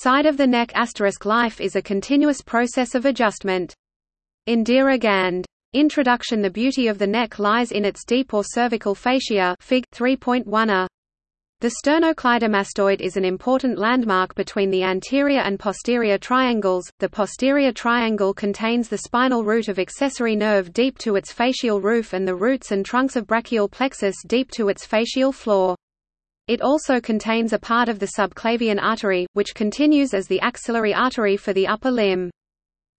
Side of the neck asterisk life is a continuous process of adjustment. Indira Gand. Introduction The beauty of the neck lies in its deep or cervical fascia Fig. 3.1a. The sternocleidomastoid is an important landmark between the anterior and posterior triangles. The posterior triangle contains the spinal root of accessory nerve deep to its fascial roof and the roots and trunks of brachial plexus deep to its fascial floor. It also contains a part of the subclavian artery, which continues as the axillary artery for the upper limb.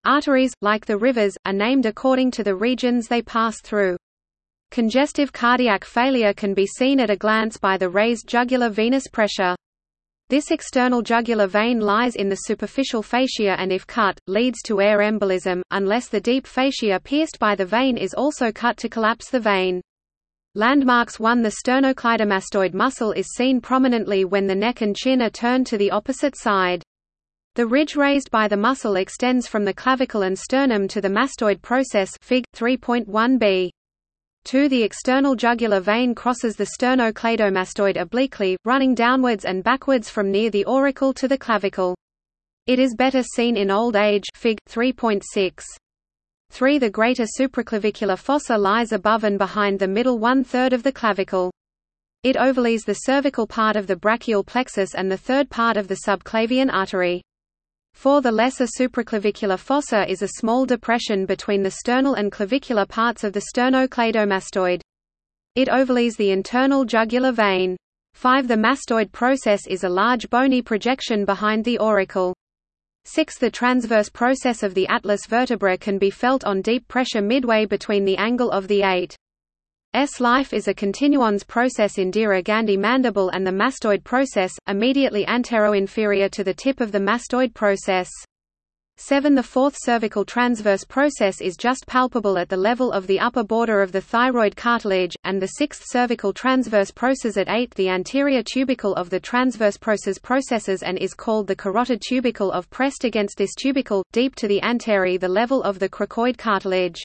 Arteries, like the rivers, are named according to the regions they pass through. Congestive cardiac failure can be seen at a glance by the raised jugular venous pressure. This external jugular vein lies in the superficial fascia and if cut, leads to air embolism, unless the deep fascia pierced by the vein is also cut to collapse the vein. Landmarks 1 The sternocleidomastoid muscle is seen prominently when the neck and chin are turned to the opposite side. The ridge raised by the muscle extends from the clavicle and sternum to the mastoid process Fig. 3.1b. 2 The external jugular vein crosses the sternocleidomastoid obliquely, running downwards and backwards from near the auricle to the clavicle. It is better seen in old age Fig. 3.6. 3 The greater supraclavicular fossa lies above and behind the middle one-third of the clavicle. It overlays the cervical part of the brachial plexus and the third part of the subclavian artery. 4 The lesser supraclavicular fossa is a small depression between the sternal and clavicular parts of the sternocleidomastoid. It overlays the internal jugular vein. 5 The mastoid process is a large bony projection behind the auricle. 6 The transverse process of the atlas vertebra can be felt on deep pressure midway between the angle of the 8. S life is a continuons process in Indira Gandhi mandible and the mastoid process, immediately anteroinferior to the tip of the mastoid process. 7 The fourth cervical transverse process is just palpable at the level of the upper border of the thyroid cartilage, and the sixth cervical transverse process at 8 The anterior tubercle of the transverse process processes and is called the carotid tubercle of pressed against this tubercle, deep to the anteri the level of the cricoid cartilage.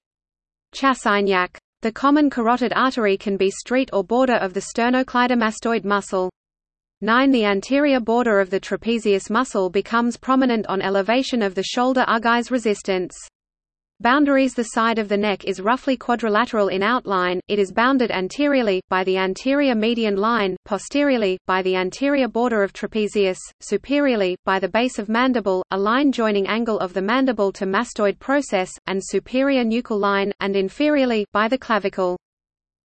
Chassaignac the common carotid artery can be street or border of the sternocleidomastoid muscle. 9 The anterior border of the trapezius muscle becomes prominent on elevation of the shoulder Ugui's resistance. Boundaries The side of the neck is roughly quadrilateral in outline, it is bounded anteriorly, by the anterior median line, posteriorly, by the anterior border of trapezius, superiorly, by the base of mandible, a line joining angle of the mandible to mastoid process, and superior nuchal line, and inferiorly, by the clavicle.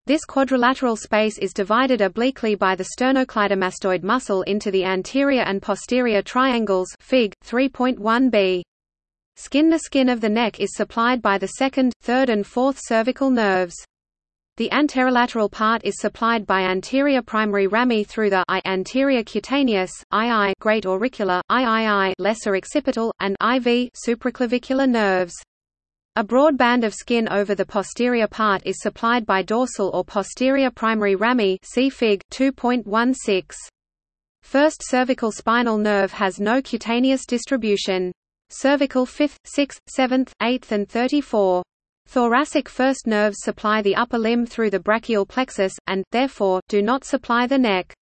This quadrilateral space is divided obliquely by the sternocleidomastoid muscle into the anterior and posterior triangles Fig. 3.1b. Skin The skin of the neck is supplied by the second, third and fourth cervical nerves. The anterolateral part is supplied by anterior primary rami through the I anterior cutaneous, II great auricular, III lesser occipital, and IV supraclavicular nerves. A broad band of skin over the posterior part is supplied by dorsal or posterior primary rami see Fig. 2.16. First cervical spinal nerve has no cutaneous distribution cervical 5th, 6th, 7th, 8th and 34. Thoracic first nerves supply the upper limb through the brachial plexus, and, therefore, do not supply the neck.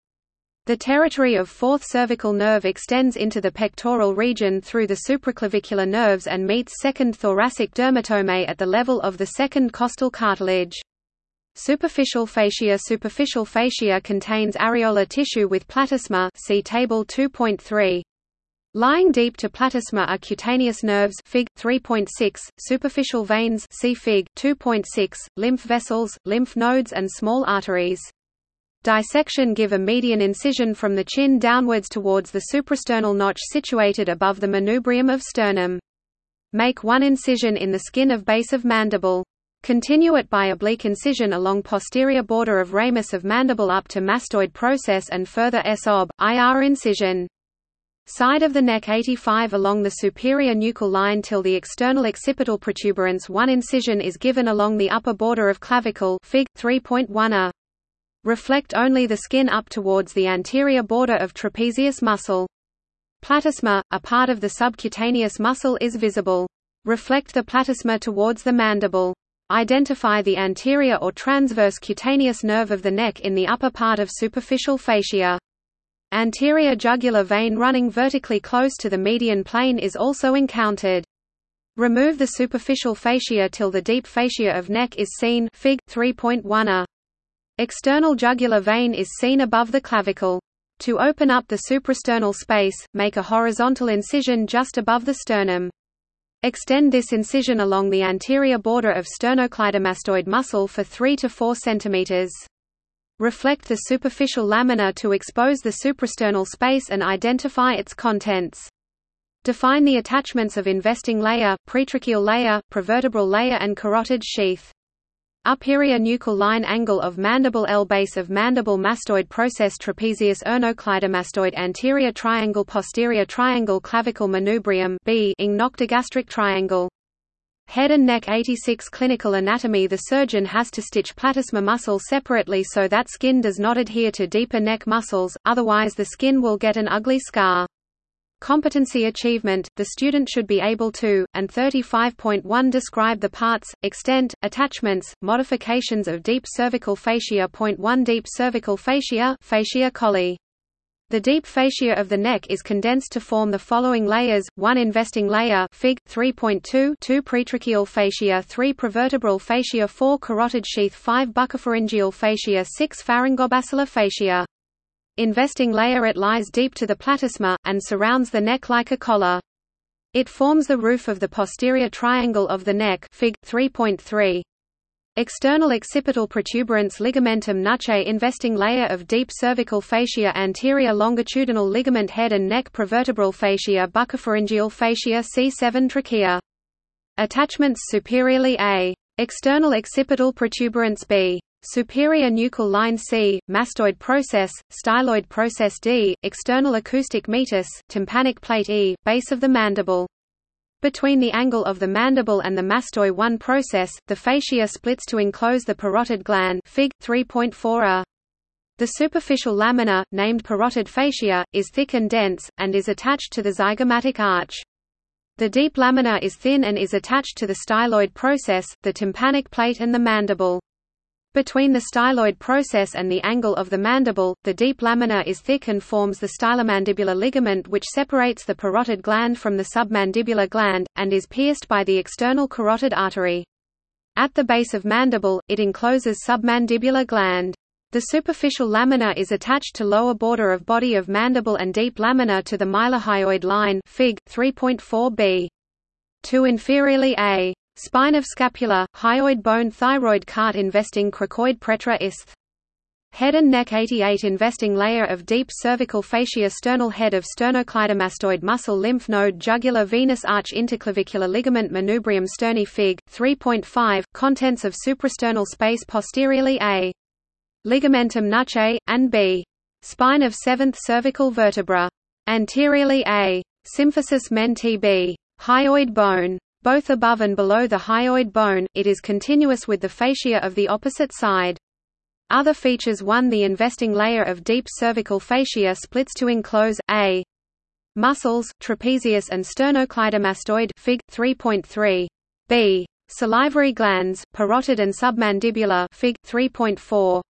The territory of fourth cervical nerve extends into the pectoral region through the supraclavicular nerves and meets second thoracic dermatome at the level of the second costal cartilage. Superficial fascia Superficial fascia contains areolar tissue with platysma see table 2.3. Lying deep to platysma are cutaneous nerves Fig. 3.6, superficial veins see Fig. 2.6, lymph vessels, lymph nodes and small arteries. Dissection give a median incision from the chin downwards towards the suprasternal notch situated above the manubrium of sternum. Make one incision in the skin of base of mandible. Continue it by oblique incision along posterior border of ramus of mandible up to mastoid process and further S ob, IR incision. Side of the neck 85 along the superior nuchal line till the external occipital protuberance one incision is given along the upper border of clavicle Fig. 3.1a. Reflect only the skin up towards the anterior border of trapezius muscle. Platysma, a part of the subcutaneous muscle is visible. Reflect the platysma towards the mandible. Identify the anterior or transverse cutaneous nerve of the neck in the upper part of superficial fascia. Anterior jugular vein running vertically close to the median plane is also encountered. Remove the superficial fascia till the deep fascia of neck is seen Fig. 3.1a. External jugular vein is seen above the clavicle. To open up the suprasternal space, make a horizontal incision just above the sternum. Extend this incision along the anterior border of sternocleidomastoid muscle for 3 to 4 cm. Reflect the superficial lamina to expose the suprasternal space and identify its contents. Define the attachments of investing layer, pretracheal layer, prevertebral layer and carotid sheath. Uperior nuchal line angle of mandible L base of mandible mastoid process trapezius ernocleidomastoid anterior triangle posterior triangle clavicle manubrium B ing noctogastric triangle Head and neck 86 Clinical anatomy The surgeon has to stitch platysma muscle separately so that skin does not adhere to deeper neck muscles, otherwise the skin will get an ugly scar. Competency achievement, the student should be able to, and 35.1 describe the parts, extent, attachments, modifications of deep cervical fascia. Point 1 Deep cervical fascia, fascia colli. The deep fascia of the neck is condensed to form the following layers: 1 investing layer, Fig. 3.2, 2 pretracheal fascia, 3 prevertebral fascia, 4 carotid sheath, 5 buccopharyngeal fascia, 6 pharyngobasilar fascia investing layer it lies deep to the platysma, and surrounds the neck like a collar. It forms the roof of the posterior triangle of the neck Fig. 3.3. External occipital protuberance ligamentum nuchae investing layer of deep cervical fascia anterior longitudinal ligament head and neck prevertebral fascia buccopharyngeal fascia C7 trachea. Attachments superiorly A. External occipital protuberance B. Superior nuchal line C, mastoid process, styloid process D, external acoustic meatus, tympanic plate E, base of the mandible. Between the angle of the mandible and the mastoid 1 process, the fascia splits to enclose the parotid gland Fig. 3.4a. The superficial lamina, named parotid fascia, is thick and dense, and is attached to the zygomatic arch. The deep lamina is thin and is attached to the styloid process, the tympanic plate and the mandible. Between the styloid process and the angle of the mandible, the deep lamina is thick and forms the stylomandibular ligament which separates the parotid gland from the submandibular gland, and is pierced by the external carotid artery. At the base of mandible, it encloses submandibular gland. The superficial lamina is attached to lower border of body of mandible and deep lamina to the mylohyoid line Fig. 3.4b. 2 inferiorly a. Spine of scapula, hyoid bone thyroid cart investing cricoid pretra isth. Head and neck 88 investing layer of deep cervical fascia sternal head of sternocleidomastoid muscle lymph node jugular venous arch interclavicular ligament manubrium sterni fig. 3.5 contents of suprasternal space posteriorly a. Ligamentum nuchae and b. Spine of seventh cervical vertebra. Anteriorly a. Symphysis menti b. Hyoid bone both above and below the hyoid bone, it is continuous with the fascia of the opposite side. Other features 1 The investing layer of deep cervical fascia splits to enclose, a muscles, trapezius and sternocleidomastoid Fig. 3.3. b salivary glands, parotid and submandibular Fig. 3.4.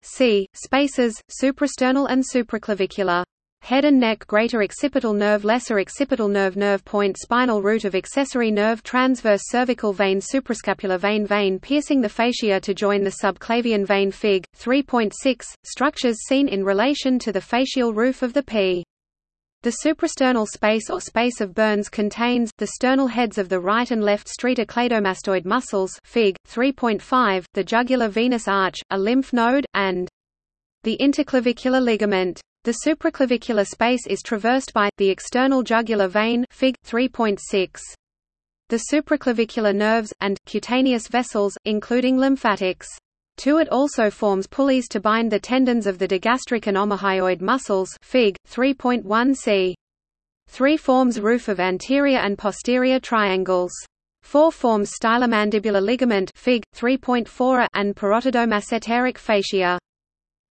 c spaces, suprasternal and supraclavicular Head and neck greater occipital nerve lesser occipital nerve nerve point spinal root of accessory nerve transverse cervical vein suprascapular vein vein piercing the fascia to join the subclavian vein fig 3.6 structures seen in relation to the fascial roof of the P the suprasternal space or space of Burns contains the sternal heads of the right and left sternocleidomastoid muscles Fig. 3.5, the jugular venous arch, a lymph node, and the interclavicular ligament. The supraclavicular space is traversed by the external jugular vein Fig. 3.6. The supraclavicular nerves, and, cutaneous vessels, including lymphatics. To it also forms pulleys to bind the tendons of the digastric and omohyoid muscles Fig. 3.1 c. 3 forms roof of anterior and posterior triangles. 4 forms stylomandibular ligament Fig. 3.4 and parotidomasseteric fascia.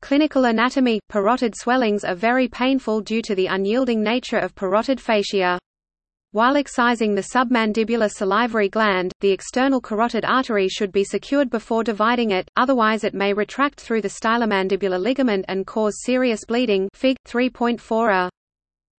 Clinical anatomy – Parotid swellings are very painful due to the unyielding nature of parotid fascia. While excising the submandibular salivary gland, the external carotid artery should be secured before dividing it, otherwise it may retract through the stylomandibular ligament and cause serious bleeding Fig. 3.4a.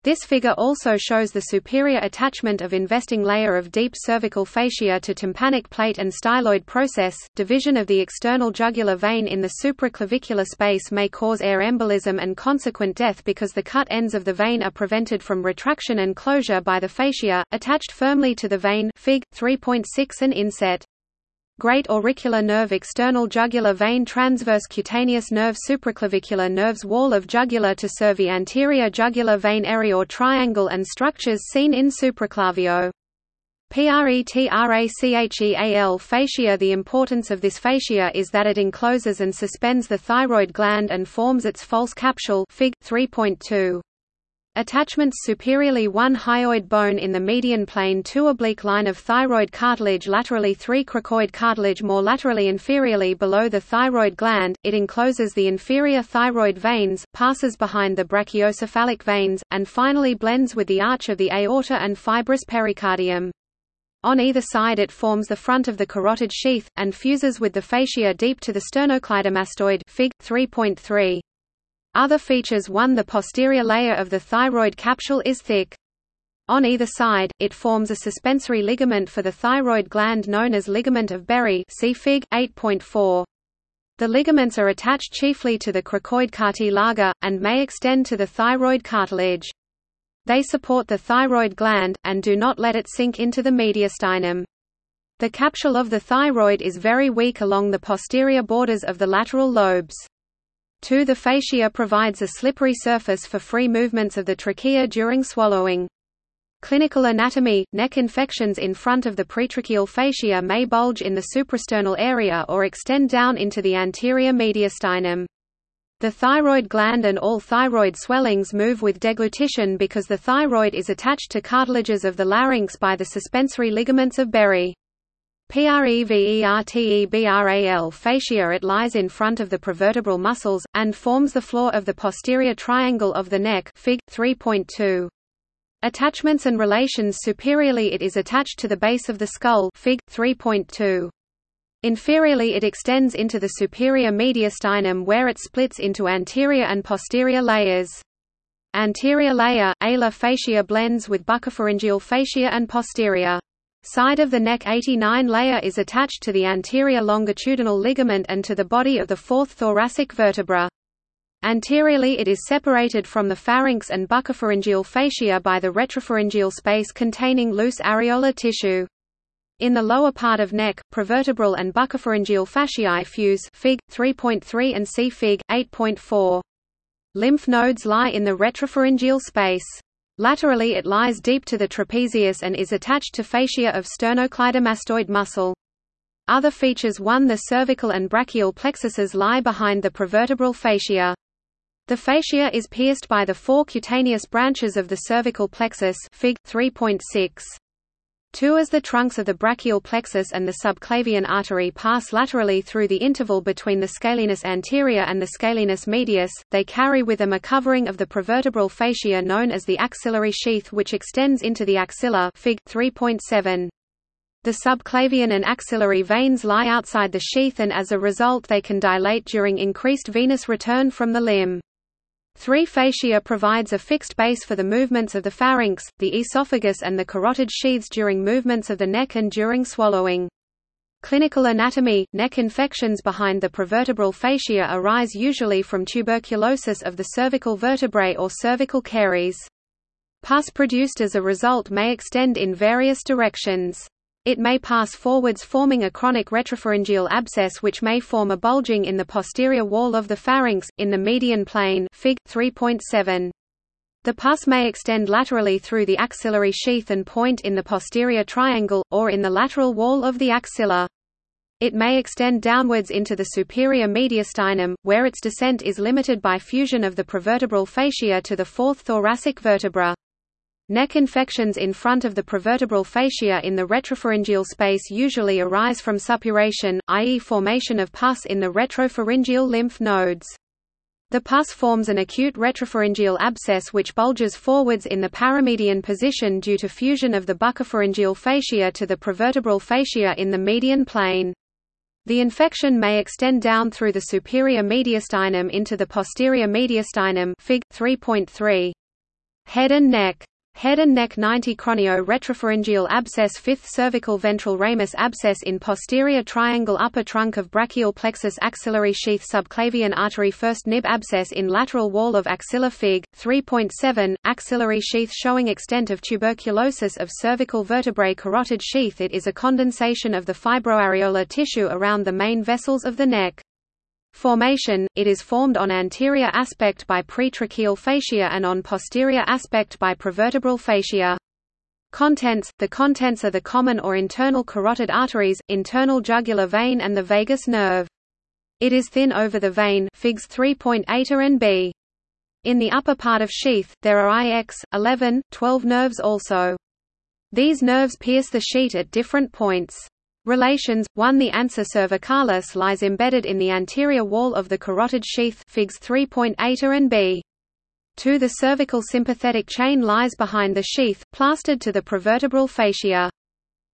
This figure also shows the superior attachment of investing layer of deep cervical fascia to tympanic plate and styloid process. Division of the external jugular vein in the supraclavicular space may cause air embolism and consequent death because the cut ends of the vein are prevented from retraction and closure by the fascia, attached firmly to the vein Fig. 3.6 and inset. Great auricular nerve external jugular vein transverse cutaneous nerve supraclavicular nerves wall of jugular to anterior jugular vein area or triangle and structures seen in supraclavio. Pretracheal fascia The importance of this fascia is that it encloses and suspends the thyroid gland and forms its false capsule Fig. 3.2. Attachments superiorly 1 hyoid bone in the median plane 2 oblique line of thyroid cartilage laterally 3 cricoid cartilage more laterally inferiorly below the thyroid gland, it encloses the inferior thyroid veins, passes behind the brachiocephalic veins, and finally blends with the arch of the aorta and fibrous pericardium. On either side it forms the front of the carotid sheath, and fuses with the fascia deep to the sternocleidomastoid Fig. 3.3. Other features 1 The posterior layer of the thyroid capsule is thick. On either side, it forms a suspensory ligament for the thyroid gland known as ligament of Berry see Fig. 8.4. The ligaments are attached chiefly to the cricoid cartilage, and may extend to the thyroid cartilage. They support the thyroid gland, and do not let it sink into the mediastinum. The capsule of the thyroid is very weak along the posterior borders of the lateral lobes. 2 The fascia provides a slippery surface for free movements of the trachea during swallowing. Clinical anatomy – Neck infections in front of the pretracheal fascia may bulge in the suprasternal area or extend down into the anterior mediastinum. The thyroid gland and all thyroid swellings move with deglutition because the thyroid is attached to cartilages of the larynx by the suspensory ligaments of Berry. Prevertebral fascia It lies in front of the prevertebral muscles, and forms the floor of the posterior triangle of the neck Fig. 3.2. Attachments and relations Superiorly it is attached to the base of the skull Fig. 3.2. Inferiorly it extends into the superior mediastinum where it splits into anterior and posterior layers. Anterior layer, alar fascia blends with buccopharyngeal fascia and posterior. Side of the neck 89 layer is attached to the anterior longitudinal ligament and to the body of the fourth thoracic vertebra. Anteriorly it is separated from the pharynx and buccopharyngeal fascia by the retropharyngeal space containing loose areolar tissue. In the lower part of neck, prevertebral and buccopharyngeal fasciae fuse Fig. 3.3 and see Fig. 8.4. Lymph nodes lie in the retropharyngeal space. Laterally it lies deep to the trapezius and is attached to fascia of sternocleidomastoid muscle. Other features 1 The cervical and brachial plexuses lie behind the prevertebral fascia. The fascia is pierced by the four cutaneous branches of the cervical plexus Fig. 3.6. Two as the trunks of the brachial plexus and the subclavian artery pass laterally through the interval between the scalenus anterior and the scalenus medius, they carry with them a covering of the prevertebral fascia known as the axillary sheath which extends into the axilla Fig. 3.7. The subclavian and axillary veins lie outside the sheath and as a result they can dilate during increased venous return from the limb. Three fascia provides a fixed base for the movements of the pharynx, the esophagus and the carotid sheaths during movements of the neck and during swallowing. Clinical anatomy – Neck infections behind the prevertebral fascia arise usually from tuberculosis of the cervical vertebrae or cervical caries. Pus produced as a result may extend in various directions. It may pass forwards forming a chronic retropharyngeal abscess which may form a bulging in the posterior wall of the pharynx, in the median plane Fig. 3.7. The pus may extend laterally through the axillary sheath and point in the posterior triangle, or in the lateral wall of the axilla. It may extend downwards into the superior mediastinum, where its descent is limited by fusion of the prevertebral fascia to the fourth thoracic vertebra. Neck infections in front of the prevertebral fascia in the retropharyngeal space usually arise from suppuration, i.e. formation of pus in the retropharyngeal lymph nodes. The pus forms an acute retropharyngeal abscess which bulges forwards in the paramedian position due to fusion of the buccopharyngeal fascia to the prevertebral fascia in the median plane. The infection may extend down through the superior mediastinum into the posterior mediastinum Fig. 3.3. Head and neck Head and neck 90 cronio-retropharyngeal abscess 5th cervical ventral ramus abscess in posterior triangle upper trunk of brachial plexus axillary sheath subclavian artery first nib abscess in lateral wall of axilla fig. 3.7, axillary sheath showing extent of tuberculosis of cervical vertebrae carotid sheath It is a condensation of the fibroareolar tissue around the main vessels of the neck. Formation, it is formed on anterior aspect by pretracheal fascia and on posterior aspect by prevertebral fascia. Contents The contents are the common or internal carotid arteries, internal jugular vein and the vagus nerve. It is thin over the vein figs 3.8a and b. In the upper part of sheath, there are IX, 11, 12 nerves also. These nerves pierce the sheet at different points. Relations 1 The ansa cervicalis lies embedded in the anterior wall of the carotid sheath figs 3.8a and b. 2 The cervical sympathetic chain lies behind the sheath, plastered to the prevertebral fascia.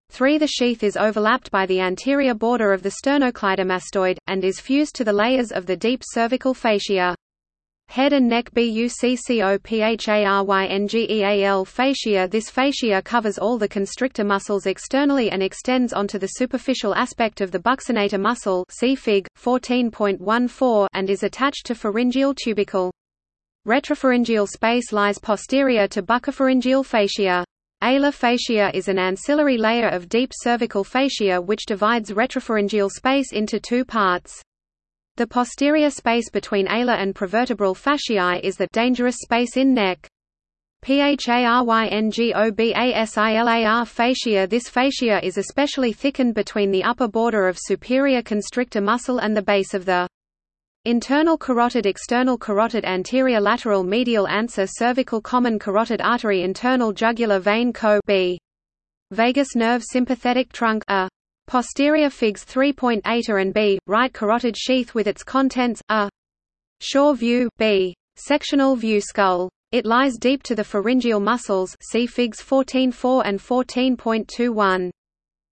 3 The sheath is overlapped by the anterior border of the sternocleidomastoid, and is fused to the layers of the deep cervical fascia. Head and neck BUCCOPHARYNGEAL fascia This fascia covers all the constrictor muscles externally and extends onto the superficial aspect of the buccinator muscle see Fig. 14.14 and is attached to pharyngeal tubercle. Retropharyngeal space lies posterior to buccopharyngeal fascia. Alar fascia is an ancillary layer of deep cervical fascia which divides retropharyngeal space into two parts. The posterior space between ala and prevertebral fasciae is the dangerous space in neck. PHARYNGOBASILAR fascia. This fascia is especially thickened between the upper border of superior constrictor muscle and the base of the internal carotid. External carotid anterior lateral medial ansa. Cervical common carotid artery. Internal jugular vein. Co. B. Vagus nerve sympathetic trunk. A. Posterior figs 3.8a and b, right carotid sheath with its contents, a shore view, b sectional view skull. It lies deep to the pharyngeal muscles see figs 14.4 and 14.21.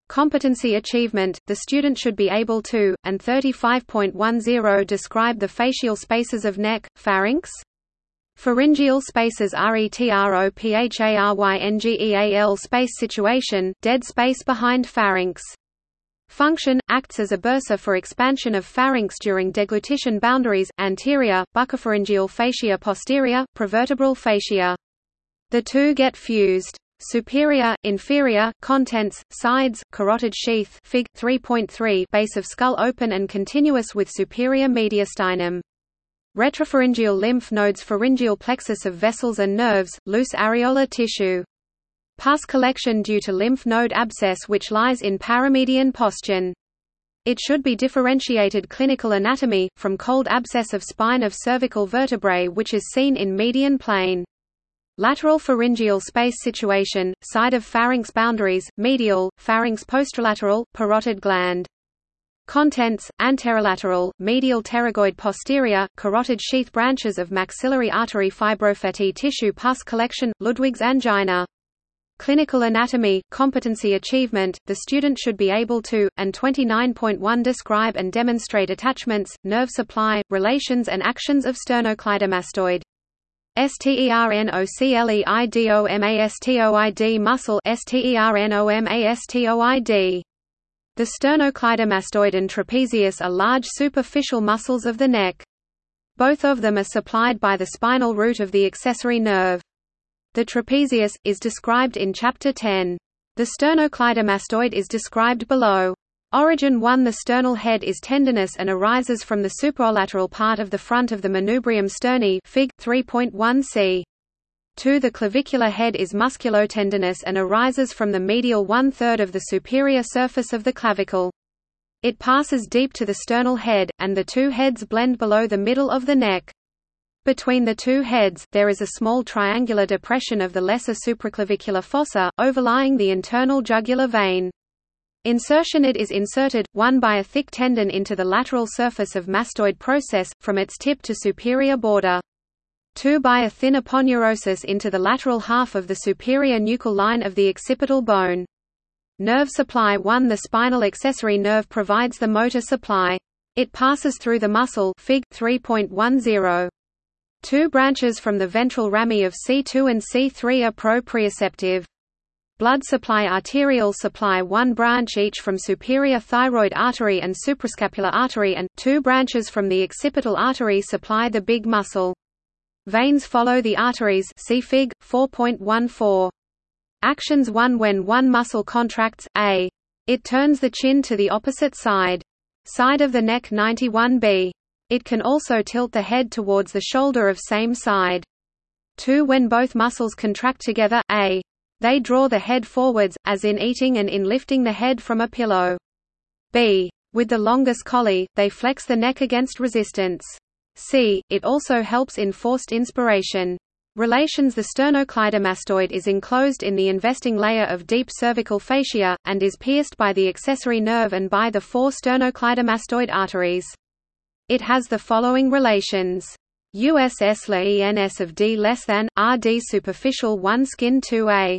Competency achievement, the student should be able to, and 35.10 describe the facial spaces of neck, pharynx, Pharyngeal spaces RETROPHARYNGEAL space situation, dead space behind pharynx. Function – acts as a bursa for expansion of pharynx during deglutition boundaries, anterior, buccopharyngeal fascia posterior, prevertebral fascia. The two get fused. Superior, inferior, contents, sides, carotid sheath Fig. 3.3 base of skull open and continuous with superior mediastinum. Retropharyngeal lymph nodes pharyngeal plexus of vessels and nerves, loose areolar tissue. Pus collection due to lymph node abscess which lies in paramedian postion. It should be differentiated clinical anatomy, from cold abscess of spine of cervical vertebrae which is seen in median plane. Lateral pharyngeal space situation, side of pharynx boundaries, medial, pharynx posterolateral, parotid gland. Contents, anterolateral, medial pterygoid posterior, carotid sheath branches of maxillary artery fibrofatty tissue pus collection, Ludwig's angina. Clinical anatomy, competency achievement, the student should be able to, and 29.1 describe and demonstrate attachments, nerve supply, relations and actions of sternocleidomastoid. STERNOCLEIDOMASTOID muscle STERNOMASTOID. The sternocleidomastoid and trapezius are large superficial muscles of the neck. Both of them are supplied by the spinal root of the accessory nerve. The trapezius, is described in Chapter 10. The sternocleidomastoid is described below. Origin 1 The sternal head is tendinous and arises from the superolateral part of the front of the manubrium sterni Fig. 3.1 c. 2 The clavicular head is musculotendinous and arises from the medial one-third of the superior surface of the clavicle. It passes deep to the sternal head, and the two heads blend below the middle of the neck. Between the two heads, there is a small triangular depression of the lesser supraclavicular fossa, overlying the internal jugular vein. Insertion It is inserted, one by a thick tendon into the lateral surface of mastoid process, from its tip to superior border. 2 by a thin aponeurosis into the lateral half of the superior nuchal line of the occipital bone. Nerve supply 1 The spinal accessory nerve provides the motor supply. It passes through the muscle Fig 3.10. Two branches from the ventral rami of C2 and C3 are proprioceptive. Blood supply Arterial supply one branch each from superior thyroid artery and suprascapular artery and, two branches from the occipital artery supply the big muscle. Veins follow the arteries see Fig. 4.14. Actions 1 When one muscle contracts, a. It turns the chin to the opposite side. Side of the neck 91b. It can also tilt the head towards the shoulder of same side. 2 When both muscles contract together, a. They draw the head forwards, as in eating and in lifting the head from a pillow. b. With the longus colli, they flex the neck against resistance. c. It also helps in forced inspiration. Relations The sternocleidomastoid is enclosed in the investing layer of deep cervical fascia, and is pierced by the accessory nerve and by the four sternocleidomastoid arteries. It has the following relations. USS la ENS of D less than, RD superficial 1 skin 2A.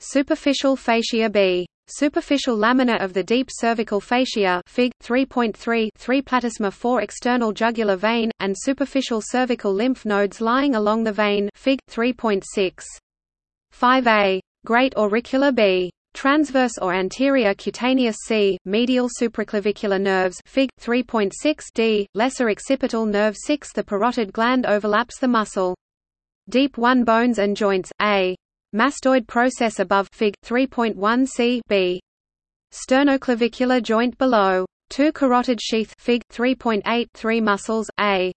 Superficial fascia B. Superficial lamina of the deep cervical fascia Fig. 3.3 3 platysma 4 external jugular vein, and superficial cervical lymph nodes lying along the vein Fig. 3.6. 5a. Great auricular B. Transverse or anterior cutaneous C, medial supraclavicular nerves Fig. 3.6 d, lesser occipital nerve 6 The parotid gland overlaps the muscle. Deep 1 bones and joints, A. Mastoid process above Fig 3.1 c b. Sternoclavicular joint below. 2 carotid sheath Fig 3.8 3 muscles A.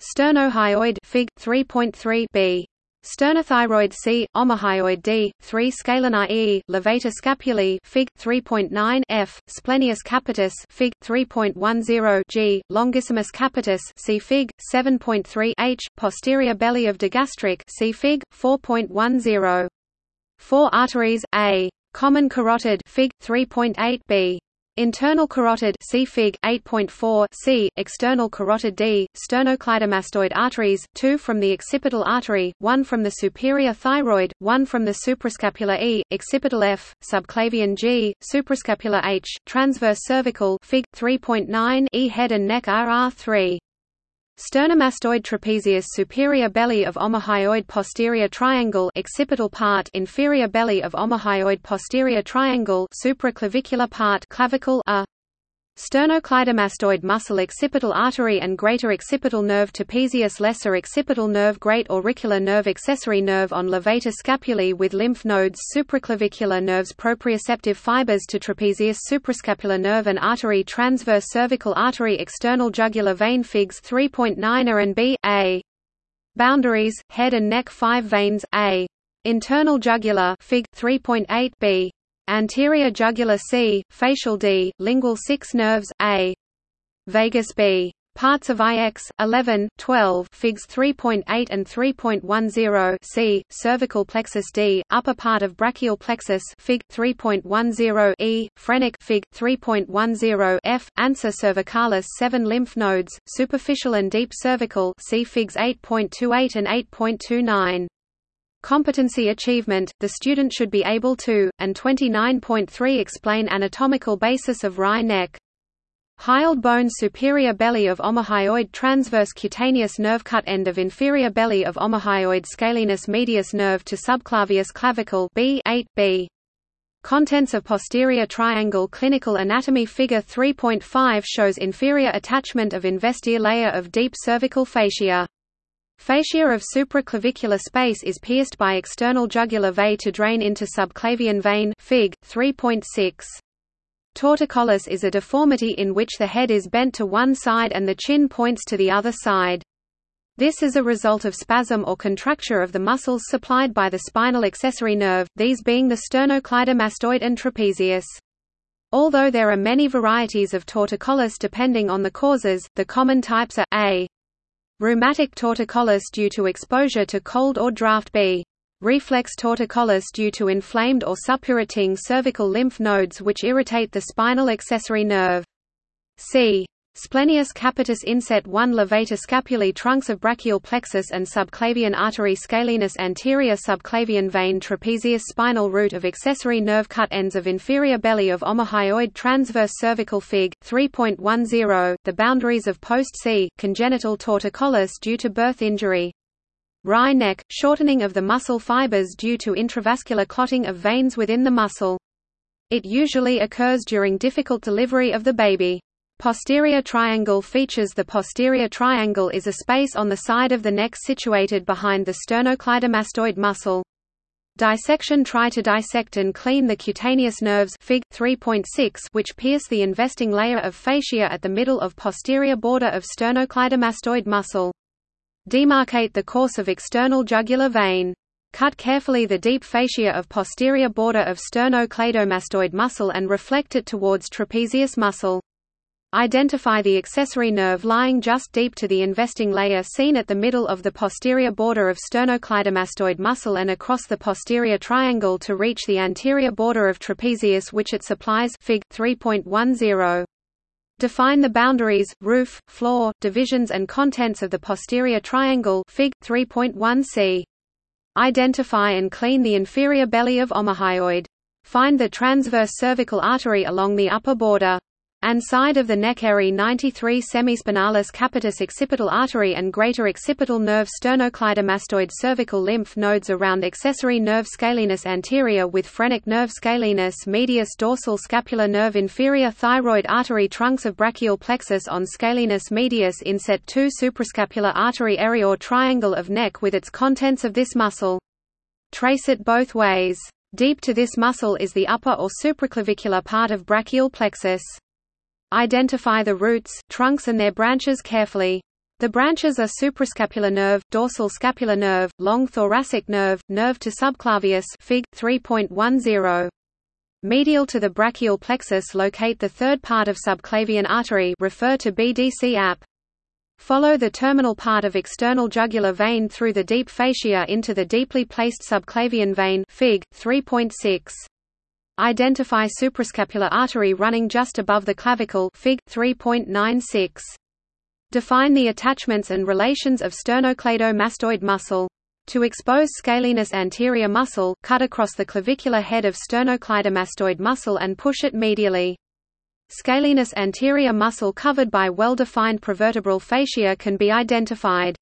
Sternohyoid Fig 3.3 b. Sternothyroid C, omohyoid D, 3 scaleni E, levator scapulae Fig 3.9 F, splenius capitis Fig 3.10 G, longissimus capitis see Fig 7.3 H, posterior belly of digastric see Fig 4.10. Four arteries A. Common carotid Fig 3.8 B. Internal carotid see Fig 8.4 C, external carotid D, sternocleidomastoid arteries, two from the occipital artery, one from the superior thyroid, one from the suprascapular E, occipital F, subclavian G, suprascapular H, transverse cervical Fig 3.9 E head and neck RR3. Sternomastoid trapezius superior belly of omohyoid posterior triangle occipital part inferior belly of omohyoid posterior triangle supraclavicular part clavicle a Sternocleidomastoid muscle occipital artery and greater occipital nerve trapezius lesser occipital nerve great auricular nerve accessory nerve on levator scapulae with lymph nodes supraclavicular nerves proprioceptive fibers to trapezius suprascapular nerve and artery transverse cervical artery external jugular vein figs 3.9 A and B, A. Boundaries, head and neck 5 veins, A. Internal jugular fig 3.8 B. Anterior jugular C, facial D, lingual 6 nerves, A. Vagus B. Parts of IX, 11, 12 figs 3.8 and 3.10 C, cervical plexus D, upper part of brachial plexus fig 3.10 E, phrenic fig 3.10 F, ansa cervicalis 7 lymph nodes, superficial and deep cervical see figs 8.28 and 8.29. Competency achievement, the student should be able to, and 29.3 explain anatomical basis of wry neck. Hyoid bone superior belly of omohyoid transverse cutaneous nerve cut end of inferior belly of omohyoid scalenus medius nerve to subclavius clavicle B 8 B. Contents of posterior triangle clinical anatomy figure 3.5 shows inferior attachment of investing layer of deep cervical fascia. Fascia of supraclavicular space is pierced by external jugular vein to drain into subclavian vein Fig. 3.6. Torticollis is a deformity in which the head is bent to one side and the chin points to the other side. This is a result of spasm or contracture of the muscles supplied by the spinal accessory nerve, these being the sternocleidomastoid and trapezius. Although there are many varieties of torticollis depending on the causes, the common types are, a Rheumatic torticollis due to exposure to cold or draft B. Reflex torticollis due to inflamed or suppurating cervical lymph nodes which irritate the spinal accessory nerve. C. Splenius capitis inset 1 levator scapulae trunks of brachial plexus and subclavian artery scalenus anterior subclavian vein trapezius spinal root of accessory nerve cut ends of inferior belly of omohyoid transverse cervical fig 3.10 the boundaries of post C congenital torticollis due to birth injury. Wry neck shortening of the muscle fibers due to intravascular clotting of veins within the muscle. It usually occurs during difficult delivery of the baby Posterior triangle features The posterior triangle is a space on the side of the neck situated behind the sternocleidomastoid muscle. Dissection Try to dissect and clean the cutaneous nerves Fig. 3.6 which pierce the investing layer of fascia at the middle of posterior border of sternocleidomastoid muscle. Demarcate the course of external jugular vein. Cut carefully the deep fascia of posterior border of sternocleidomastoid muscle and reflect it towards trapezius muscle. Identify the accessory nerve lying just deep to the investing layer seen at the middle of the posterior border of sternocleidomastoid muscle and across the posterior triangle to reach the anterior border of trapezius which it supplies Fig. 3.10. Define the boundaries, roof, floor, divisions and contents of the posterior triangle Fig. 3.1 c. Identify and clean the inferior belly of omohyoid. Find the transverse cervical artery along the upper border and side of the neck area 93 semispinalis capitis occipital artery and greater occipital nerve sternocleidomastoid cervical lymph nodes around accessory nerve scalenus anterior with phrenic nerve scalenus medius dorsal scapular nerve inferior thyroid artery trunks of brachial plexus on scalenus medius inset 2 suprascapular artery area or triangle of neck with its contents of this muscle. Trace it both ways. Deep to this muscle is the upper or supraclavicular part of brachial plexus. Identify the roots, trunks and their branches carefully. The branches are suprascapular nerve, dorsal scapular nerve, long thoracic nerve, nerve to subclavius Fig. 3.10. Medial to the brachial plexus locate the third part of subclavian artery refer to BDC app. Follow the terminal part of external jugular vein through the deep fascia into the deeply placed subclavian vein Fig. 3.6. Identify suprascapular artery running just above the clavicle Fig. 3.96. Define the attachments and relations of sternocleidomastoid muscle. To expose scalenus anterior muscle, cut across the clavicular head of sternocleidomastoid muscle and push it medially. Scalenus anterior muscle covered by well-defined prevertebral fascia can be identified.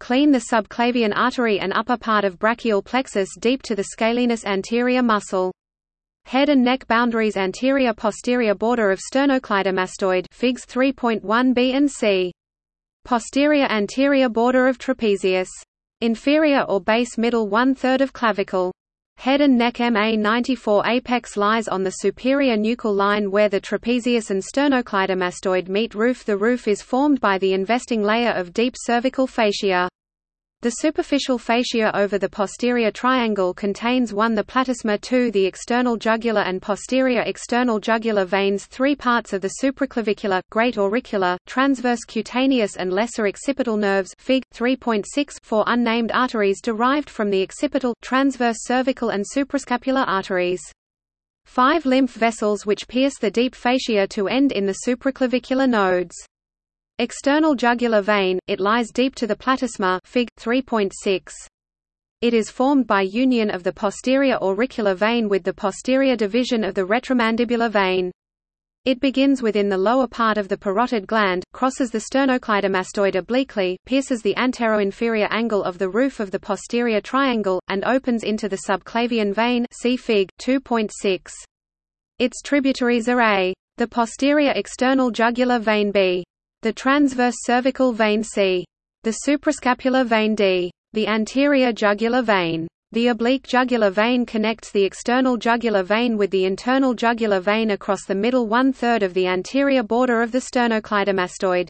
Clean the subclavian artery and upper part of brachial plexus deep to the scalenus anterior muscle. Head and neck boundaries anterior posterior border of sternocleidomastoid figs 3.1b and c. Posterior anterior border of trapezius. Inferior or base middle one-third of clavicle. Head and neck MA94 apex lies on the superior nuchal line where the trapezius and sternocleidomastoid meet roof The roof is formed by the investing layer of deep cervical fascia. The superficial fascia over the posterior triangle contains 1 the platysma 2 the external jugular and posterior external jugular veins 3 parts of the supraclavicular, great auricular, transverse cutaneous and lesser occipital nerves Fig. 3.6 4 unnamed arteries derived from the occipital, transverse cervical and suprascapular arteries. Five lymph vessels which pierce the deep fascia to end in the supraclavicular nodes. External jugular vein, it lies deep to the platysma Fig. 3.6. It is formed by union of the posterior auricular vein with the posterior division of the retromandibular vein. It begins within the lower part of the parotid gland, crosses the sternocleidomastoid obliquely, pierces the anteroinferior angle of the roof of the posterior triangle, and opens into the subclavian vein see Fig. 2.6. Its tributaries are a. The posterior external jugular vein B the transverse cervical vein C. The suprascapular vein D. The anterior jugular vein. The oblique jugular vein connects the external jugular vein with the internal jugular vein across the middle one-third of the anterior border of the sternocleidomastoid.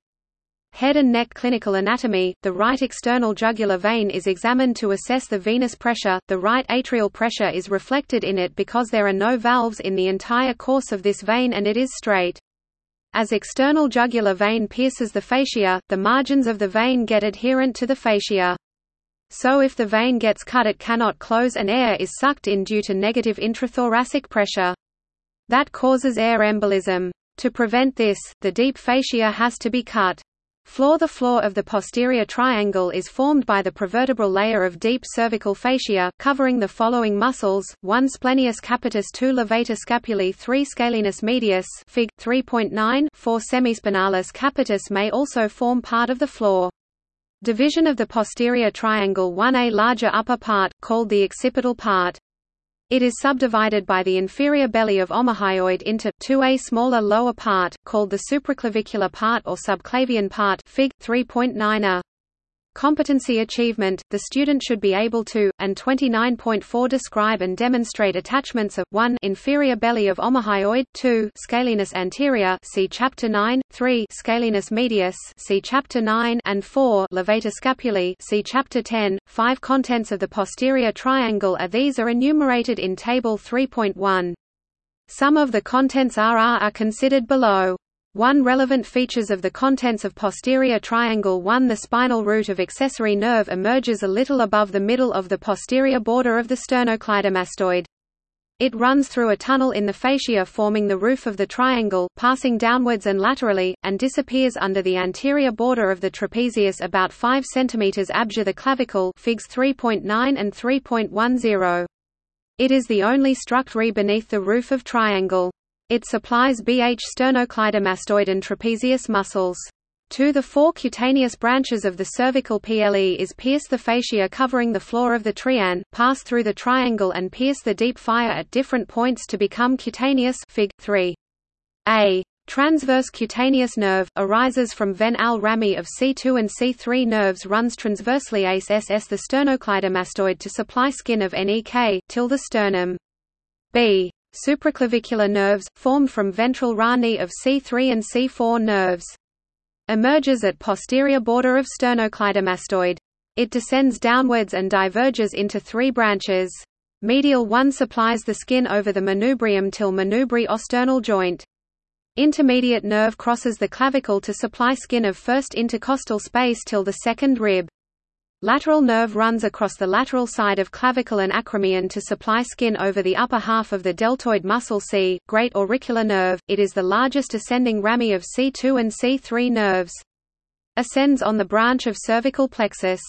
Head and neck clinical anatomy The right external jugular vein is examined to assess the venous pressure, the right atrial pressure is reflected in it because there are no valves in the entire course of this vein and it is straight. As external jugular vein pierces the fascia, the margins of the vein get adherent to the fascia. So if the vein gets cut it cannot close and air is sucked in due to negative intrathoracic pressure. That causes air embolism. To prevent this, the deep fascia has to be cut. Floor The floor of the posterior triangle is formed by the prevertebral layer of deep cervical fascia, covering the following muscles, 1 splenius capitis 2 levator scapulae 3 scalenus medius Fig. 3.9 4 semispinalis capitis may also form part of the floor. Division of the posterior triangle 1a larger upper part, called the occipital part. It is subdivided by the inferior belly of omohyoid into 2a smaller lower part, called the supraclavicular part or subclavian part Fig. 3.9a. Competency achievement, the student should be able to, and 29.4 describe and demonstrate attachments of 1 inferior belly of omohyoid, 2 scalenus anterior see chapter 9, 3 scalenus medius see chapter 9 and 4 levator scapulae see chapter 10. Five contents of the posterior triangle are these are enumerated in table 3.1. Some of the contents are are considered below. One relevant features of the contents of posterior triangle 1 The spinal root of accessory nerve emerges a little above the middle of the posterior border of the sternocleidomastoid. It runs through a tunnel in the fascia forming the roof of the triangle, passing downwards and laterally, and disappears under the anterior border of the trapezius about 5 cm above the clavicle figs 3.9 and 3.10. It is the only structure beneath the roof of triangle. It supplies BH sternocleidomastoid and trapezius muscles. To the four cutaneous branches of the cervical PLE is pierce the fascia covering the floor of the trian, pass through the triangle and pierce the deep fire at different points to become cutaneous Fig. 3. A transverse cutaneous nerve, arises from ventral rami of C2 and C3 nerves runs transversely ACE SS the sternocleidomastoid to supply skin of NEK, till the sternum. B supraclavicular nerves, formed from ventral rami of C3 and C4 nerves. Emerges at posterior border of sternocleidomastoid. It descends downwards and diverges into three branches. Medial one supplies the skin over the manubrium till manubriosternal joint. Intermediate nerve crosses the clavicle to supply skin of first intercostal space till the second rib. Lateral nerve runs across the lateral side of clavicle and acromion to supply skin over the upper half of the deltoid muscle C, great auricular nerve. It is the largest ascending rami of C2 and C3 nerves. Ascends on the branch of cervical plexus.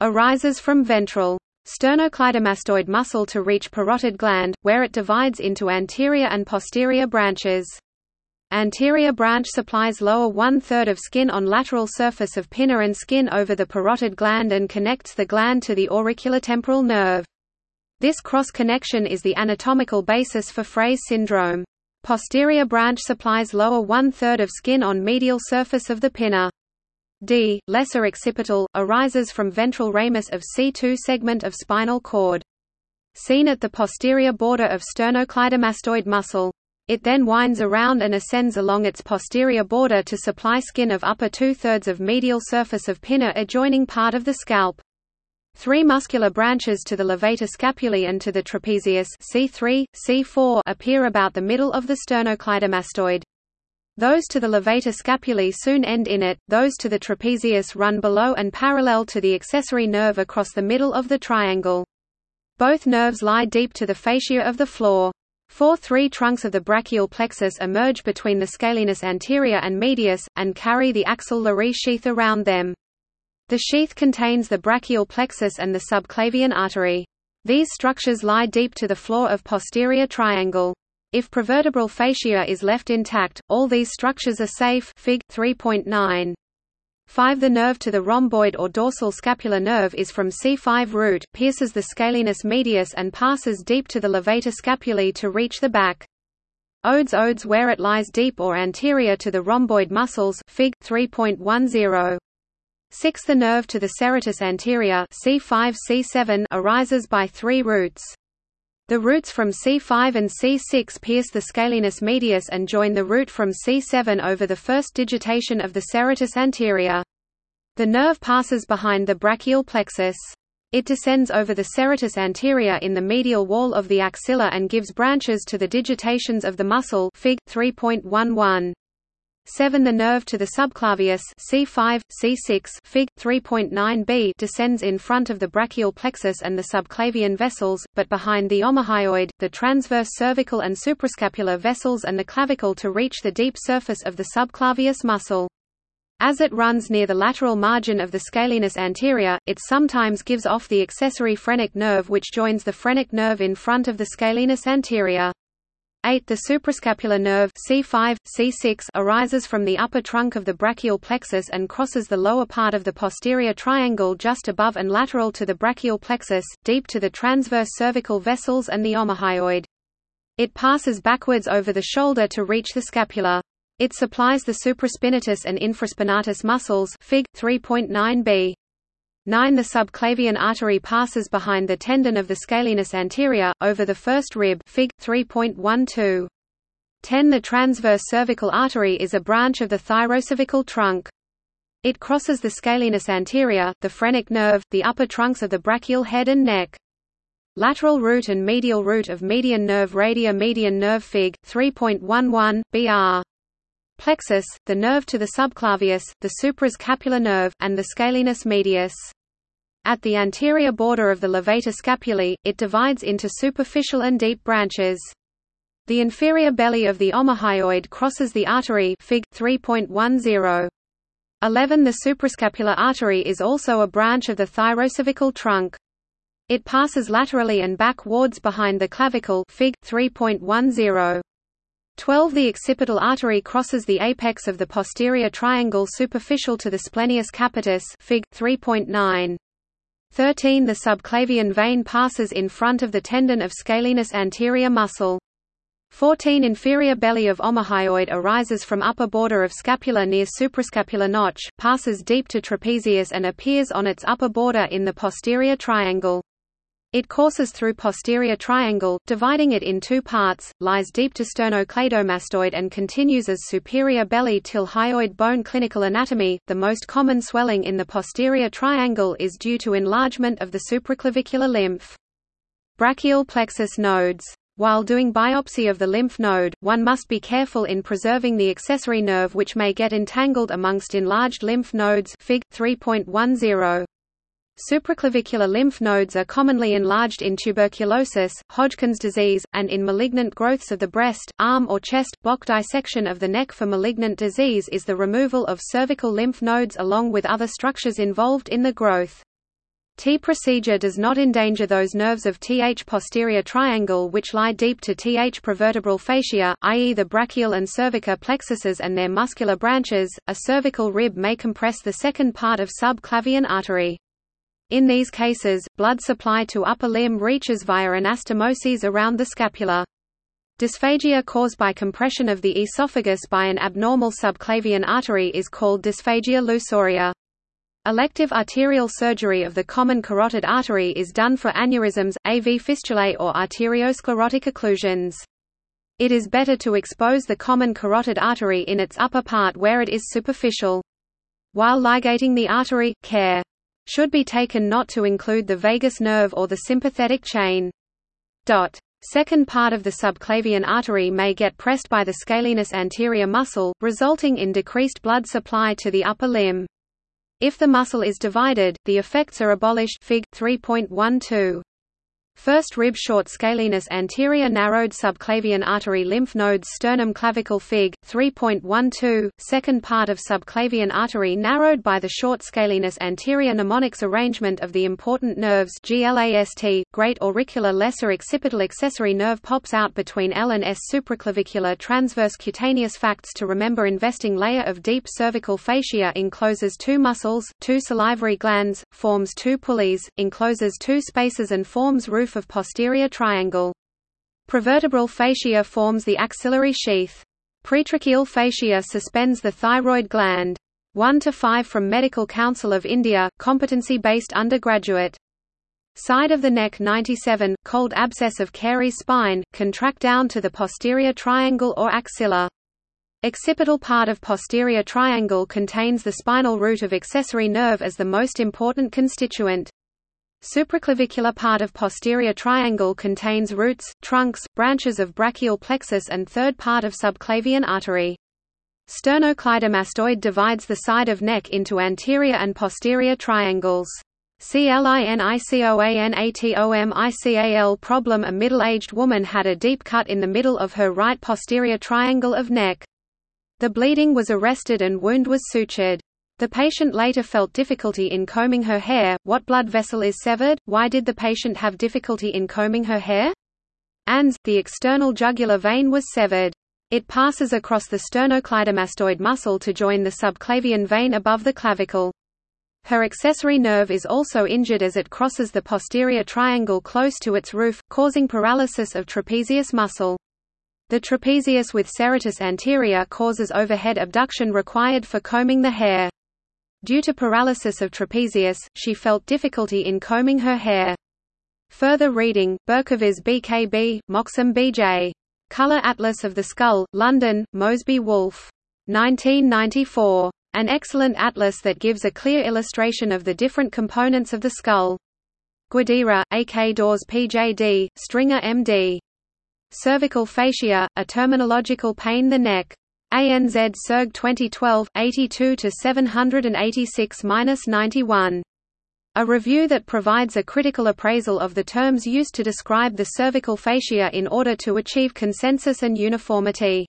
Arises from ventral sternocleidomastoid muscle to reach parotid gland, where it divides into anterior and posterior branches. Anterior branch supplies lower one-third of skin on lateral surface of pinna and skin over the parotid gland and connects the gland to the auriculotemporal nerve. This cross-connection is the anatomical basis for Frey's syndrome. Posterior branch supplies lower one-third of skin on medial surface of the pinna. D. Lesser occipital, arises from ventral ramus of C2 segment of spinal cord. Seen at the posterior border of sternocleidomastoid muscle. It then winds around and ascends along its posterior border to supply skin of upper two-thirds of medial surface of pinna adjoining part of the scalp. Three muscular branches to the levator scapulae and to the trapezius C3, C4 appear about the middle of the sternocleidomastoid. Those to the levator scapulae soon end in it, those to the trapezius run below and parallel to the accessory nerve across the middle of the triangle. Both nerves lie deep to the fascia of the floor. Four three trunks of the brachial plexus emerge between the scalenus anterior and medius, and carry the axillary sheath around them. The sheath contains the brachial plexus and the subclavian artery. These structures lie deep to the floor of posterior triangle. If prevertebral fascia is left intact, all these structures are safe Fig. 3.9. 5 The nerve to the rhomboid or dorsal scapular nerve is from C5 root, pierces the scalenus medius and passes deep to the levator scapulae to reach the back. Odes odes where it lies deep or anterior to the rhomboid muscles Fig. 3.10. 6 The nerve to the serratus anterior C5 C7 arises by three roots. The roots from C5 and C6 pierce the scalenus medius and join the root from C7 over the first digitation of the serratus anterior. The nerve passes behind the brachial plexus. It descends over the serratus anterior in the medial wall of the axilla and gives branches to the digitations of the muscle Fig. 3.11. 7 The nerve to the subclavius C5, C6 Fig. 3.9b descends in front of the brachial plexus and the subclavian vessels, but behind the omohyoid, the transverse cervical and suprascapular vessels and the clavicle to reach the deep surface of the subclavius muscle. As it runs near the lateral margin of the scalenus anterior, it sometimes gives off the accessory phrenic nerve which joins the phrenic nerve in front of the scalenus anterior. 8. The suprascapular nerve C5, C6 arises from the upper trunk of the brachial plexus and crosses the lower part of the posterior triangle just above and lateral to the brachial plexus, deep to the transverse cervical vessels and the omohyoid. It passes backwards over the shoulder to reach the scapula. It supplies the supraspinatus and infraspinatus muscles Fig. 3.9b. 9 The subclavian artery passes behind the tendon of the scalenus anterior, over the first rib Fig. 3.12. 10 The transverse cervical artery is a branch of the thyrocervical trunk. It crosses the scalenus anterior, the phrenic nerve, the upper trunks of the brachial head and neck. Lateral root and medial root of median nerve radii median nerve Fig. 3.11, br. Plexus, the nerve to the subclavius, the suprascapular nerve, and the scalenus medius. At the anterior border of the levator scapulae, it divides into superficial and deep branches. The inferior belly of the omohyoid crosses the artery Fig. 3.10. 11 The suprascapular artery is also a branch of the thyrocervical trunk. It passes laterally and backwards behind the clavicle Fig. 3.10. 12 The occipital artery crosses the apex of the posterior triangle superficial to the splenius capitis Fig. 3.9. 13 The subclavian vein passes in front of the tendon of scalenus anterior muscle. 14 Inferior belly of omohyoid arises from upper border of scapula near suprascapular notch, passes deep to trapezius and appears on its upper border in the posterior triangle. It courses through posterior triangle, dividing it in two parts, lies deep to sternocleidomastoid and continues as superior belly till hyoid bone clinical anatomy. The most common swelling in the posterior triangle is due to enlargement of the supraclavicular lymph. Brachial plexus nodes. While doing biopsy of the lymph node, one must be careful in preserving the accessory nerve which may get entangled amongst enlarged lymph nodes Fig. 3.10. Supraclavicular lymph nodes are commonly enlarged in tuberculosis, Hodgkin's disease, and in malignant growths of the breast, arm or chest. Block dissection of the neck for malignant disease is the removal of cervical lymph nodes along with other structures involved in the growth. T procedure does not endanger those nerves of Th posterior triangle which lie deep to Th prevertebral fascia, i.e. the brachial and cervical plexuses and their muscular branches. A cervical rib may compress the second part of subclavian artery. In these cases, blood supply to upper limb reaches via anastomoses around the scapula. Dysphagia caused by compression of the esophagus by an abnormal subclavian artery is called dysphagia lusoria. Elective arterial surgery of the common carotid artery is done for aneurysms, AV fistulae or arteriosclerotic occlusions. It is better to expose the common carotid artery in its upper part where it is superficial. While ligating the artery, care should be taken not to include the vagus nerve or the sympathetic chain. Dot. Second part of the subclavian artery may get pressed by the scalenus anterior muscle, resulting in decreased blood supply to the upper limb. If the muscle is divided, the effects are abolished Fig. 3.12. First rib short scalenus anterior narrowed subclavian artery lymph nodes sternum clavicle fig 3.12 second part of subclavian artery narrowed by the short scalenus anterior mnemonics arrangement of the important nerves GLAST great auricular lesser occipital accessory nerve pops out between L and S supraclavicular transverse cutaneous facts to remember investing layer of deep cervical fascia encloses two muscles two salivary glands forms two pulleys encloses two spaces and forms roof roof of posterior triangle. Prevertebral fascia forms the axillary sheath. Pretracheal fascia suspends the thyroid gland. 1 to 5 from Medical Council of India, competency-based undergraduate. Side of the neck 97, cold abscess of caries spine, contract down to the posterior triangle or axilla. Occipital part of posterior triangle contains the spinal root of accessory nerve as the most important constituent. Supraclavicular part of posterior triangle contains roots, trunks, branches of brachial plexus and third part of subclavian artery. Sternocleidomastoid divides the side of neck into anterior and posterior triangles. CLINICOANATOMICAL problem A middle-aged woman had a deep cut in the middle of her right posterior triangle of neck. The bleeding was arrested and wound was sutured. The patient later felt difficulty in combing her hair. What blood vessel is severed? Why did the patient have difficulty in combing her hair? ANS, the external jugular vein was severed. It passes across the sternocleidomastoid muscle to join the subclavian vein above the clavicle. Her accessory nerve is also injured as it crosses the posterior triangle close to its roof, causing paralysis of trapezius muscle. The trapezius with serratus anterior causes overhead abduction required for combing the hair. Due to paralysis of trapezius, she felt difficulty in combing her hair. Further reading, Berkovitz BKB, Moxham BJ. Color Atlas of the Skull, London, Mosby Wolfe. 1994. An excellent atlas that gives a clear illustration of the different components of the skull. Guidera, A. K. Dawes PJD, Stringer MD. Cervical fascia, a terminological pain the neck. ANZ Surg 2012, 82 to 786-91. A review that provides a critical appraisal of the terms used to describe the cervical fascia in order to achieve consensus and uniformity.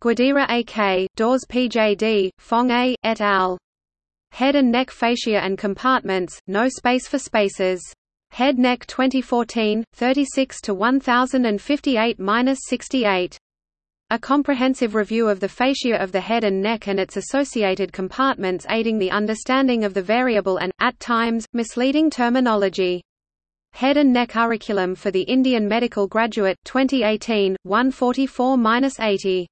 Guidera A.K., Dawes P.J.D., Fong A., et al. Head and neck fascia and compartments, no space for spaces. Head Neck 2014, 36 to 1058-68. A comprehensive review of the fascia of the head and neck and its associated compartments aiding the understanding of the variable and, at times, misleading terminology. Head and Neck Curriculum for the Indian Medical Graduate 2018, 144-80.